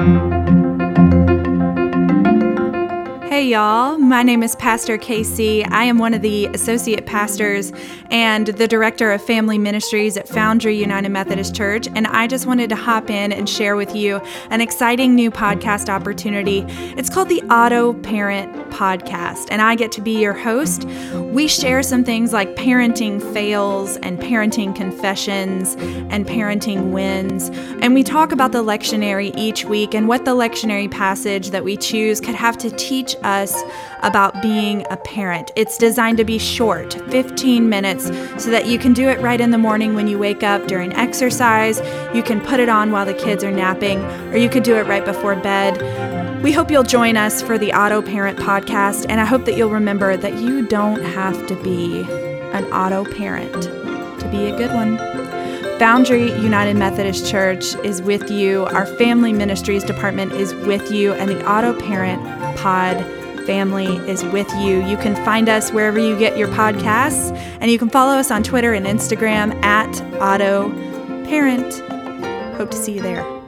thank you Hey, y'all. My name is Pastor Casey. I am one of the associate pastors and the director of family ministries at Foundry United Methodist Church. And I just wanted to hop in and share with you an exciting new podcast opportunity. It's called the AutoParent Podcast, and I get to be your host. We share some things like parenting fails and parenting confessions and parenting wins. And we talk about the lectionary each week and what the lectionary passage that we choose could have to teach us about being a parent. It's designed to be short, 15 minutes, so that you can do it right in the morning when you wake up during exercise. You can put it on while the kids are napping, or you could do it right before bed. We hope you'll join us for the AutoParent podcast, and I hope that you'll remember that you don't have to be an auto parent to be a good one. Foundry United Methodist Church is with you. Our family ministries department is with you, and the AutoParent Pod family is with you. You can find us wherever you get your podcasts, and you can follow us on Twitter and Instagram at Auto Parent. Hope to see you there.